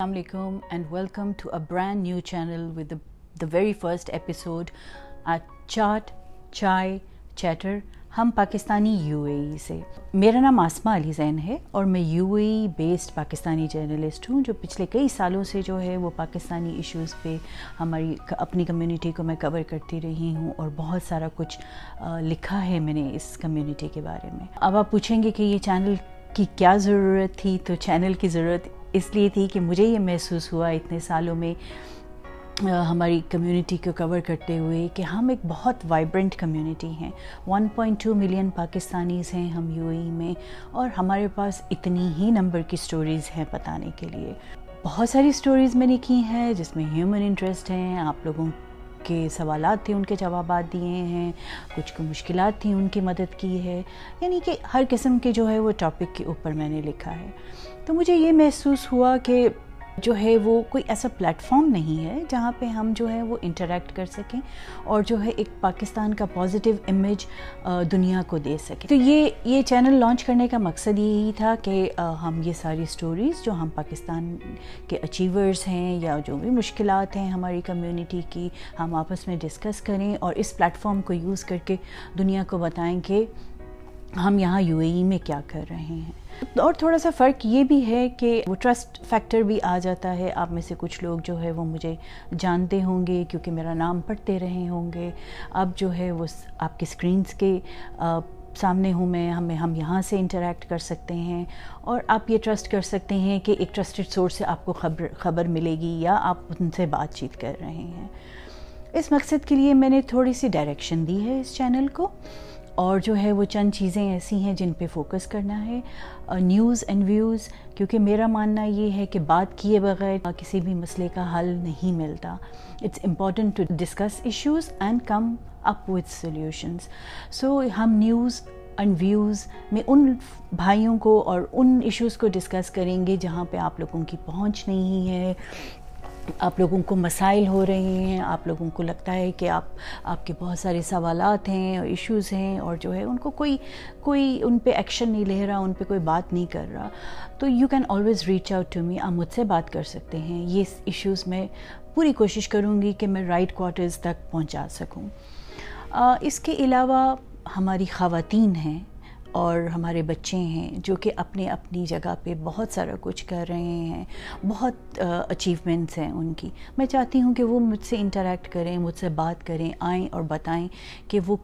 السلام علیکم and welcome to a brand new channel with the very first episode chat chai chatter ہم Pakistani you A ای سے میرا نام آسما علی زین ہے اور میں U A E based Pakistani journalist ہوں جو پچھلے کئی سالوں سے جو ہے وہ پاکستانی ایشوز پہ ہماری اپنی کمیونٹی کو میں کور کرتی رہی ہوں اور بہت سارا کچھ لکھا ہے میں نے اس کمیونٹی کے بارے میں اب آپ پوچھیں گے کہ یہ چینل کی کیا ضرورت تھی تو چینل کی ضرورت اس لیے تھی کہ مجھے یہ محسوس ہوا اتنے سالوں میں ہماری کمیونٹی کو کور کرتے ہوئے کہ ہم ایک بہت وائبرنٹ کمیونٹی ہیں۔ 1.2 ملین پاکستانیز ہیں ہم یو اے میں اور ہمارے پاس اتنی ہی نمبر کی سٹوریز ہیں بتانے کے لیے۔ بہت ساری سٹوریز میں نے کی ہیں جس میں ہیومن انٹرسٹ ہیں، آپ لوگوں کے سوالات تھے، ان کے جوابات دیے ہیں، کچھ کو مشکلات تھیں ان کی مدد کی ہے۔ یعنی کہ ہر قسم کے جو ہے وہ ٹاپک کے اوپر میں نے لکھا ہے۔ تو مجھے یہ محسوس ہوا کہ جو ہے وہ کوئی ایسا پلیٹ فارم نہیں ہے جہاں پہ ہم جو ہے وہ انٹریکٹ کر سکیں اور جو ہے ایک پاکستان کا پازیٹیو امیج دنیا کو دے سکیں۔ تو یہ یہ چینل لانچ کرنے کا مقصد یہی تھا کہ ہم یہ ساری سٹوریز جو ہم پاکستان کے اچیورز ہیں یا جو بھی مشکلات ہیں ہماری کمیونٹی کی، ہم آپس میں ڈسکس کریں اور اس پلیٹ فارم کو یوز کر کے دنیا کو بتائیں کہ ہم یہاں یو اے ای میں کیا کر رہے ہیں؟ اور تھوڑا سا فرق یہ بھی ہے کہ وہ ٹرسٹ فیکٹر بھی آ جاتا ہے۔ آپ میں سے کچھ لوگ جو ہے وہ مجھے جانتے ہوں گے کیونکہ میرا نام پڑھتے رہے ہوں گے۔ اب جو ہے وہ آپ کی سکرینز کے سامنے ہوں میں، ہمیں ہم یہاں سے انٹریکٹ کر سکتے ہیں۔ اور آپ یہ ٹرسٹ کر سکتے ہیں کہ ایک ٹرسٹڈ سورس سے آپ کو خبر خبر ملے گی یا آپ ان سے بات چیت کر رہے ہیں۔ اس مقصد کے لیے میں نے تھوڑی سی ڈائریکشن دی ہے اس چینل کو۔ اور جو ہے وہ چند چیزیں ایسی ہیں جن پہ فوکس کرنا ہے۔ نیوز اینڈ ویوز کیونکہ میرا ماننا یہ ہے کہ بات کیے بغیر کسی بھی مسئلے کا حل نہیں ملتا۔ It's important to discuss issues and come up with solutions so ہم نیوز اینڈ ویوز میں ان بھائیوں کو اور ان ایشوز کو ڈسکس کریں گے جہاں پہ آپ لوگوں کی پہنچ نہیں ہے۔ آپ لوگوں کو مسائل ہو رہے ہیں، آپ لوگوں کو لگتا ہے کہ آپ آپ کے بہت سارے سوالات ہیں اور ایشوز ہیں اور جو ہے ان کو کوئی کوئی ان پہ ایکشن نہیں لے رہا، ان پہ کوئی بات نہیں کر رہا۔ تو you can always reach out to me آپ مجھ سے بات کر سکتے ہیں۔ یہ ایشوز میں پوری کوشش کروں گی کہ میں رائٹ کوارٹرز تک پہنچا سکوں۔ اس کے علاوہ ہماری خواتین ہیں۔ اور ہمارے بچے ہیں جو کہ اپنے اپنی جگہ پہ بہت سارا کچھ کر رہے ہیں، بہت اچیومنٹس ہیں ان کی۔ میں چاہتی ہوں کہ وہ مجھ سے انٹریکٹ کریں، مجھ سے بات کریں، آئیں اور بتائیں کہ وہ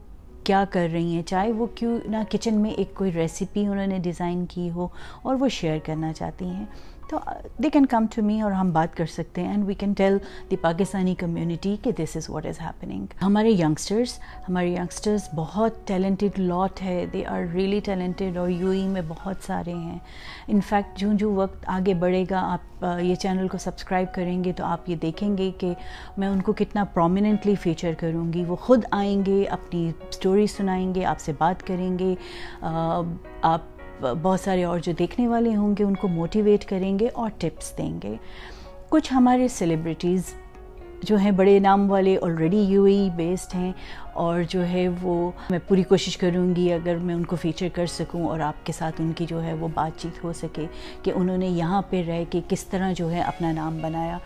کیا کر رہی ہیں۔ چاہے وہ کیوں نہ کچن میں ایک کوئی ریسیپی انہوں نے ڈیزائن کی ہو اور وہ شیئر کرنا چاہتی ہیں۔ تو they can come to me اور ہم بات کر سکتے ہیں and we can tell the Pakistani community کہ this is what is happening ہمارے ینگسٹرس ہمارے ینگسٹرس بہت ٹیلنٹڈ لاٹ ہے. دے آر ریئلی ٹیلنٹڈ اور یو ای میں بہت سارے ہیں. انفیکٹ جو جو وقت آگے بڑھے گا، آپ uh, یہ چینل کو سبسکرائب کریں گے تو آپ یہ دیکھیں گے کہ میں ان کو کتنا پرومیننٹلی فیچر کروں گی. وہ خود آئیں گے، اپنی اسٹوری سنائیں گے، آپ سے بات کریں گے. Uh, آپ بہت سارے اور جو دیکھنے والے ہوں گے ان کو موٹیویٹ کریں گے اور ٹپس دیں گے۔ کچھ ہمارے سیلیبریٹیز جو ہیں، بڑے نام والے آلریڈی یو ای بیسڈ ہیں اور جو ہے وہ، میں پوری کوشش کروں گی اگر میں ان کو فیچر کر سکوں اور آپ کے ساتھ ان کی جو ہے وہ بات چیت ہو سکے کہ انہوں نے یہاں پہ رہ کے کس طرح جو ہے اپنا نام بنایا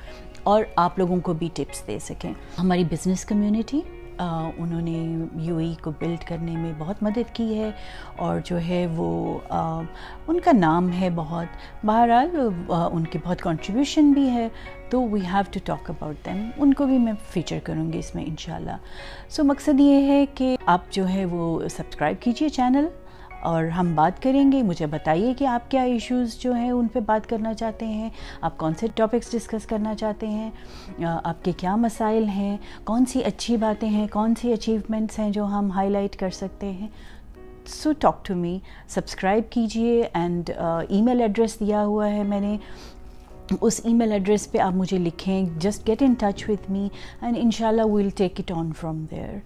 اور آپ لوگوں کو بھی ٹپس دے سکیں۔ ہماری بزنس کمیونٹی انہوں نے یو ای کو بلڈ کرنے میں بہت مدد کی ہے اور جو ہے وہ ان کا نام ہے بہت۔ بہرحال ان کے بہت کنٹریبیوشن بھی ہے، تو we have to talk about them ان کو بھی میں فیچر کروں گی اس میں انشاءاللہ۔ سو مقصد یہ ہے کہ آپ جو ہے وہ سبسکرائب کیجیے چینل اور ہم بات کریں گے۔ مجھے بتائیے کہ آپ کیا ایشوز جو ہیں ان پہ بات کرنا چاہتے ہیں؟ آپ کون سے ٹاپکس ڈسکس کرنا چاہتے ہیں؟ آپ کے کیا مسائل ہیں؟ کون سی اچھی باتیں ہیں؟ کون سی اچیومنٹس ہیں جو ہم ہائی لائٹ کر سکتے ہیں؟ So talk to me subscribe کیجیے اینڈ ای میل ایڈریس دیا ہوا ہے میں نے۔ اس ای میل ایڈریس پہ آپ مجھے لکھیں just get in touch with me and ان شاء اللہ we'll take it on from there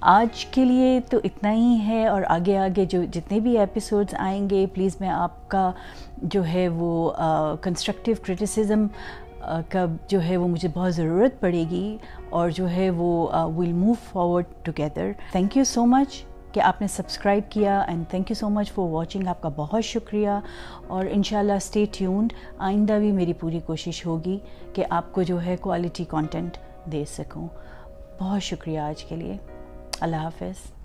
آج کے لیے تو اتنا ہی ہے اور آگے آگے جو جتنے بھی ایپیسوڈز آئیں گے پلیز میں آپ کا جو ہے وہ کنسٹرکٹیو کرٹیسزم کا جو ہے وہ مجھے بہت ضرورت پڑے گی اور جو ہے وہ we'll move forward together thank you so much کہ آپ نے سبسکرائب کیا and thank you so much for watching آپ کا بہت شکریہ اور ان شاء اللہ اسٹے ٹیونڈ آئندہ بھی میری پوری کوشش ہوگی کہ آپ کو جو ہے کوالٹی کانٹینٹ دے سکوں. بہت شکریہ آج کے لیے. اللہ حافظ.